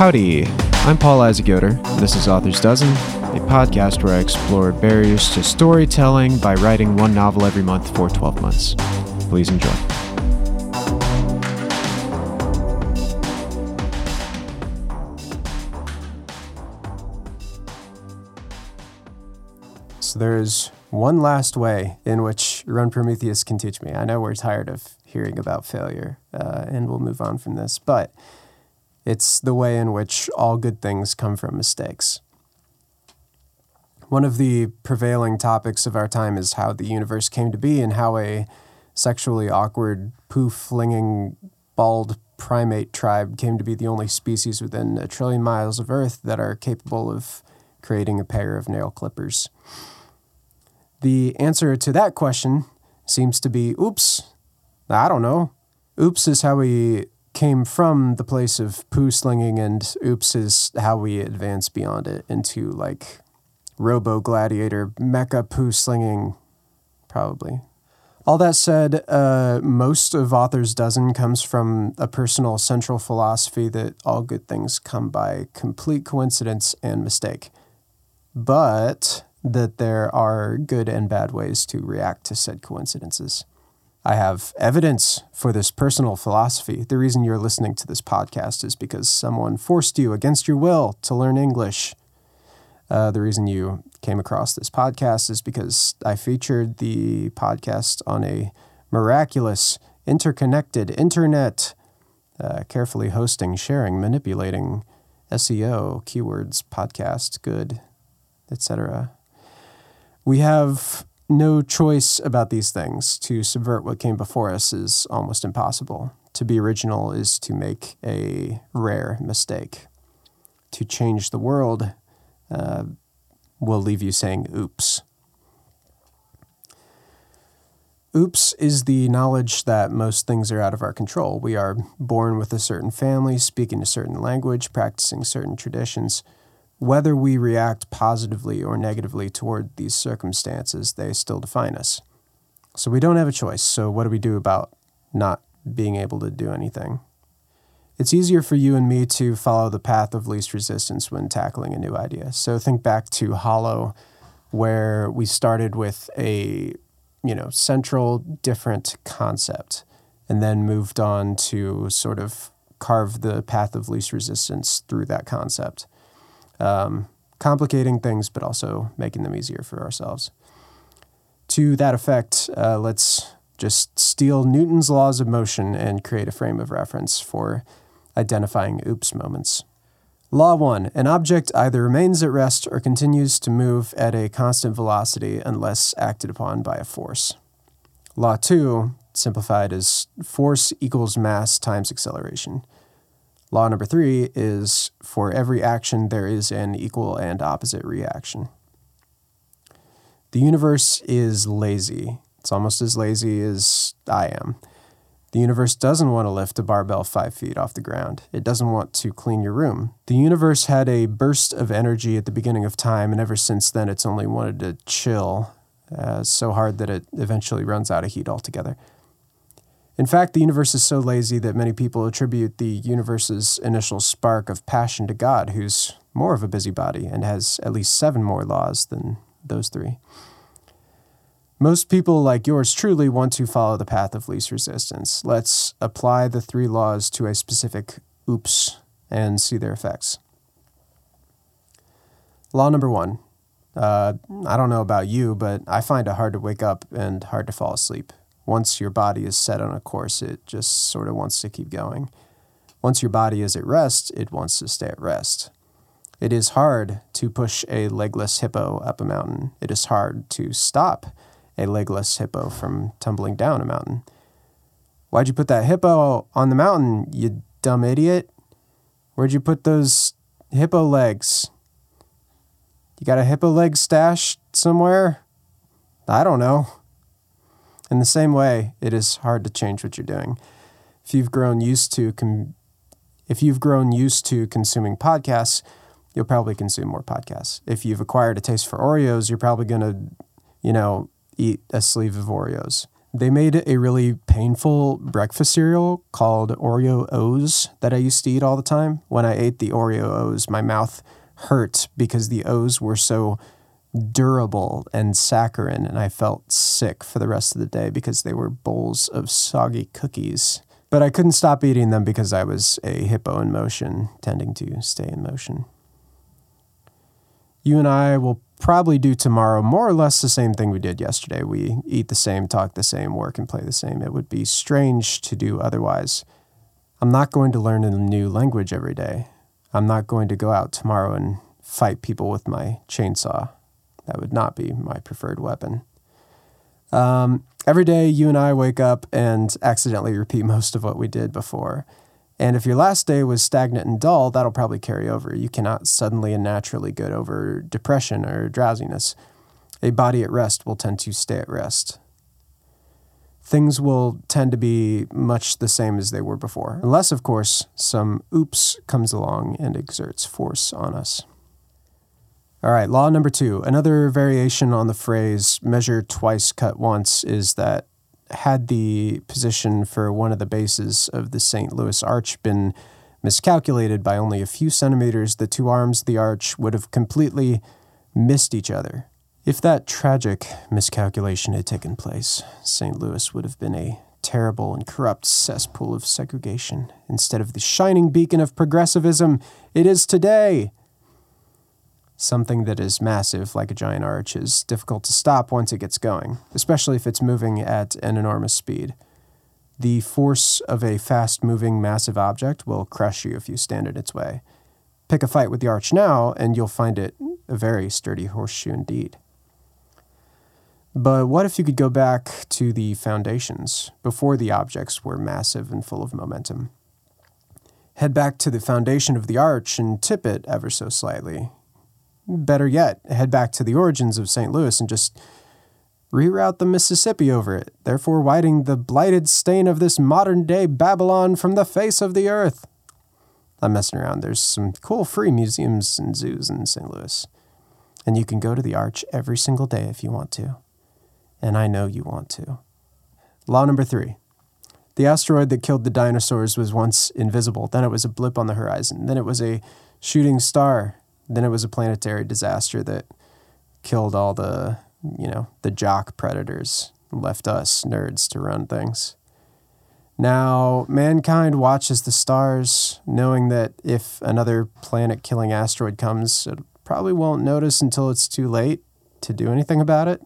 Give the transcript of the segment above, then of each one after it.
Howdy, I'm Paul Isaac Yoder. This is Author's Dozen, a podcast where I explore barriers to storytelling by writing one novel every month for 12 months. Please enjoy. So there is one last way in which Run Prometheus can teach me. I know we're tired of hearing about failure, uh, and we'll move on from this, but it's the way in which all good things come from mistakes. One of the prevailing topics of our time is how the universe came to be and how a sexually awkward, poo flinging, bald primate tribe came to be the only species within a trillion miles of Earth that are capable of creating a pair of nail clippers. The answer to that question seems to be oops. I don't know. Oops is how we came from the place of poo slinging, and oops is how we advance beyond it into like robo gladiator mecha poo slinging, probably. All that said, uh, most of Author's Dozen comes from a personal central philosophy that all good things come by complete coincidence and mistake, but that there are good and bad ways to react to said coincidences. I have evidence for this personal philosophy. The reason you're listening to this podcast is because someone forced you against your will to learn English. Uh, the reason you came across this podcast is because I featured the podcast on a miraculous, interconnected internet, uh, carefully hosting, sharing, manipulating SEO, keywords, podcast, good, etc. We have no choice about these things. To subvert what came before us is almost impossible. To be original is to make a rare mistake. To change the world uh, will leave you saying oops. Oops is the knowledge that most things are out of our control. We are born with a certain family, speaking a certain language, practicing certain traditions whether we react positively or negatively toward these circumstances, they still define us. So we don't have a choice. So, what do we do about not being able to do anything? It's easier for you and me to follow the path of least resistance when tackling a new idea. So, think back to Hollow, where we started with a you know central different concept and then moved on to sort of carve the path of least resistance through that concept um, complicating things, but also making them easier for ourselves. To that effect, uh, let's just steal Newton's laws of motion and create a frame of reference for identifying oops moments. Law 1 An object either remains at rest or continues to move at a constant velocity unless acted upon by a force. Law 2, simplified as force equals mass times acceleration. Law number three is for every action, there is an equal and opposite reaction. The universe is lazy. It's almost as lazy as I am. The universe doesn't want to lift a barbell five feet off the ground. It doesn't want to clean your room. The universe had a burst of energy at the beginning of time, and ever since then, it's only wanted to chill uh, so hard that it eventually runs out of heat altogether. In fact, the universe is so lazy that many people attribute the universe's initial spark of passion to God, who's more of a busybody and has at least seven more laws than those three. Most people, like yours truly, want to follow the path of least resistance. Let's apply the three laws to a specific oops and see their effects. Law number one. Uh, I don't know about you, but I find it hard to wake up and hard to fall asleep once your body is set on a course, it just sort of wants to keep going. Once your body is at rest, it wants to stay at rest. It is hard to push a legless hippo up a mountain. It is hard to stop a legless hippo from tumbling down a mountain. Why'd you put that hippo on the mountain, you dumb idiot? Where'd you put those hippo legs? You got a hippo leg stashed somewhere? I don't know. In the same way, it is hard to change what you're doing. If you've grown used to com- if you've grown used to consuming podcasts, you'll probably consume more podcasts. If you've acquired a taste for Oreos, you're probably going to, you know, eat a sleeve of Oreos. They made a really painful breakfast cereal called Oreo O's that I used to eat all the time. When I ate the Oreo O's, my mouth hurt because the O's were so durable and saccharine, and I felt sick for the rest of the day because they were bowls of soggy cookies. But I couldn't stop eating them because I was a hippo in motion, tending to stay in motion. You and I will probably do tomorrow more or less the same thing we did yesterday. We eat the same, talk the same, work and play the same. It would be strange to do otherwise. I'm not going to learn a new language every day. I'm not going to go out tomorrow and fight people with my chainsaw. That would not be my preferred weapon. Um, every day, you and I wake up and accidentally repeat most of what we did before. And if your last day was stagnant and dull, that'll probably carry over. You cannot suddenly and naturally get over depression or drowsiness. A body at rest will tend to stay at rest. Things will tend to be much the same as they were before, unless, of course, some oops comes along and exerts force on us. All right, law number two. Another variation on the phrase measure twice, cut once is that had the position for one of the bases of the St. Louis arch been miscalculated by only a few centimeters, the two arms of the arch would have completely missed each other. If that tragic miscalculation had taken place, St. Louis would have been a terrible and corrupt cesspool of segregation instead of the shining beacon of progressivism it is today. Something that is massive, like a giant arch, is difficult to stop once it gets going, especially if it's moving at an enormous speed. The force of a fast moving, massive object will crush you if you stand in its way. Pick a fight with the arch now, and you'll find it a very sturdy horseshoe indeed. But what if you could go back to the foundations before the objects were massive and full of momentum? Head back to the foundation of the arch and tip it ever so slightly, Better yet, head back to the origins of St. Louis and just reroute the Mississippi over it, therefore whiting the blighted stain of this modern day Babylon from the face of the earth. I'm messing around. There's some cool free museums and zoos in St. Louis. And you can go to the arch every single day if you want to. And I know you want to. Law number three. The asteroid that killed the dinosaurs was once invisible. Then it was a blip on the horizon. Then it was a shooting star then it was a planetary disaster that killed all the, you know, the jock predators, left us nerds to run things. Now, mankind watches the stars, knowing that if another planet killing asteroid comes, it probably won't notice until it's too late to do anything about it.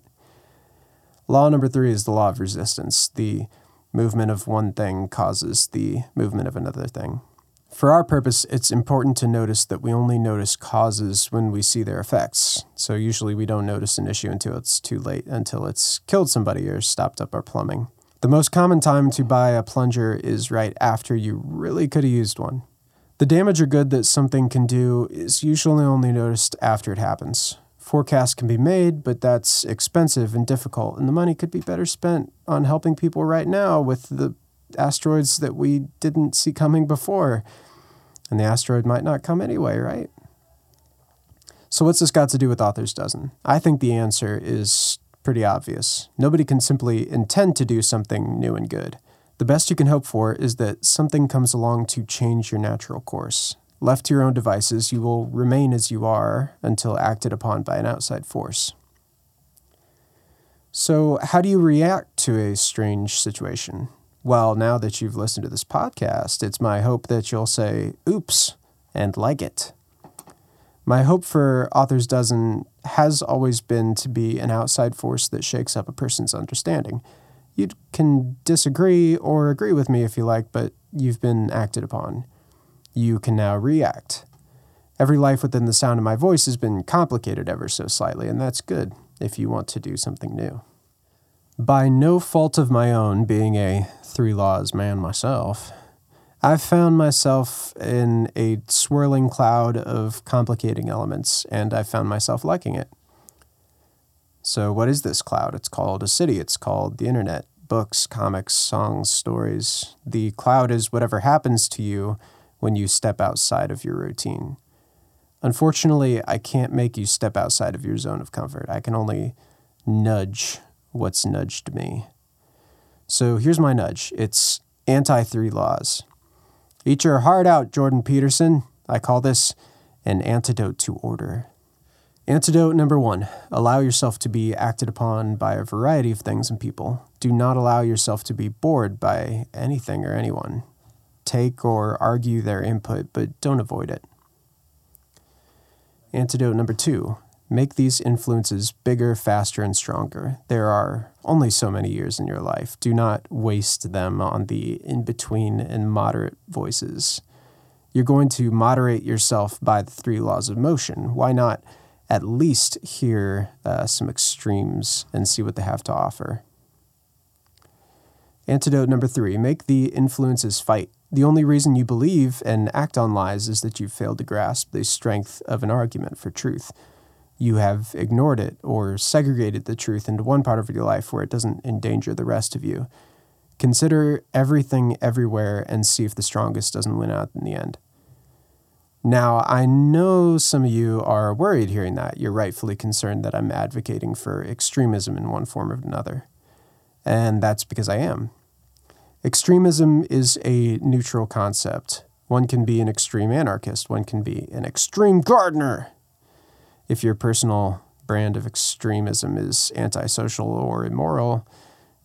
Law number three is the law of resistance. The movement of one thing causes the movement of another thing. For our purpose, it's important to notice that we only notice causes when we see their effects. So usually we don't notice an issue until it's too late, until it's killed somebody or stopped up our plumbing. The most common time to buy a plunger is right after you really could have used one. The damage or good that something can do is usually only noticed after it happens. Forecasts can be made, but that's expensive and difficult, and the money could be better spent on helping people right now with the asteroids that we didn't see coming before. And the asteroid might not come anyway, right? So, what's this got to do with Authors Dozen? I think the answer is pretty obvious. Nobody can simply intend to do something new and good. The best you can hope for is that something comes along to change your natural course. Left to your own devices, you will remain as you are until acted upon by an outside force. So, how do you react to a strange situation? Well, now that you've listened to this podcast, it's my hope that you'll say, oops, and like it. My hope for Authors Dozen has always been to be an outside force that shakes up a person's understanding. You can disagree or agree with me if you like, but you've been acted upon. You can now react. Every life within the sound of my voice has been complicated ever so slightly, and that's good if you want to do something new. By no fault of my own, being a three laws man myself, I've found myself in a swirling cloud of complicating elements, and I found myself liking it. So, what is this cloud? It's called a city, it's called the internet, books, comics, songs, stories. The cloud is whatever happens to you when you step outside of your routine. Unfortunately, I can't make you step outside of your zone of comfort. I can only nudge what's nudged me. So here's my nudge it's anti three laws. Eat your heart out, Jordan Peterson. I call this an antidote to order. Antidote number one allow yourself to be acted upon by a variety of things and people. Do not allow yourself to be bored by anything or anyone. Take or argue their input, but don't avoid it. Antidote number two make these influences bigger, faster, and stronger. There are only so many years in your life. Do not waste them on the in between and moderate voices. You're going to moderate yourself by the three laws of motion. Why not at least hear uh, some extremes and see what they have to offer? Antidote number three make the influences fight. The only reason you believe and act on lies is that you've failed to grasp the strength of an argument for truth. You have ignored it or segregated the truth into one part of your life where it doesn't endanger the rest of you. Consider everything everywhere and see if the strongest doesn't win out in the end. Now, I know some of you are worried hearing that. You're rightfully concerned that I'm advocating for extremism in one form or another. And that's because I am. Extremism is a neutral concept. One can be an extreme anarchist, one can be an extreme gardener. If your personal brand of extremism is antisocial or immoral,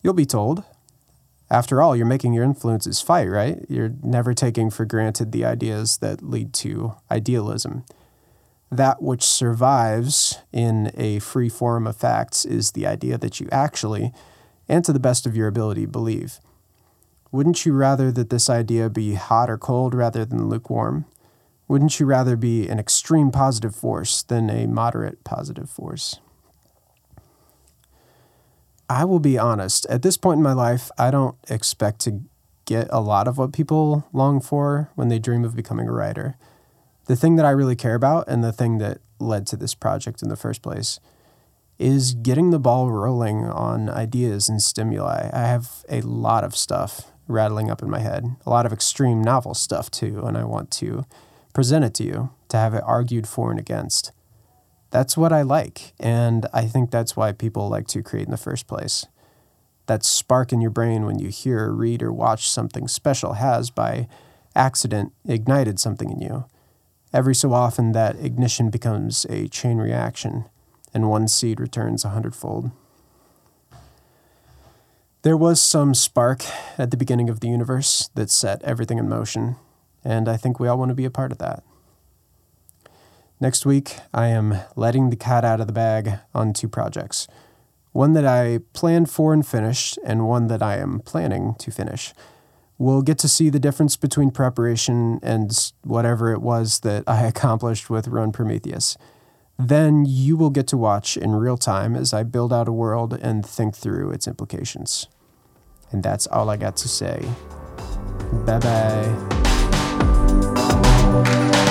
you'll be told. After all, you're making your influences fight, right? You're never taking for granted the ideas that lead to idealism. That which survives in a free form of facts is the idea that you actually, and to the best of your ability, believe. Wouldn't you rather that this idea be hot or cold rather than lukewarm? Wouldn't you rather be an extreme positive force than a moderate positive force? I will be honest, at this point in my life, I don't expect to get a lot of what people long for when they dream of becoming a writer. The thing that I really care about and the thing that led to this project in the first place is getting the ball rolling on ideas and stimuli. I have a lot of stuff rattling up in my head. A lot of extreme novel stuff too, and I want to present it to you, to have it argued for and against. That's what I like, and I think that's why people like to create in the first place. That spark in your brain when you hear, read, or watch something special has, by accident, ignited something in you. Every so often, that ignition becomes a chain reaction, and one seed returns a hundredfold. There was some spark at the beginning of the universe that set everything in motion, and I think we all want to be a part of that. Next week, I am letting the cat out of the bag on two projects one that I planned for and finished, and one that I am planning to finish. We'll get to see the difference between preparation and whatever it was that I accomplished with Run Prometheus. Then you will get to watch in real time as I build out a world and think through its implications. And that's all I got to say. Bye bye. Música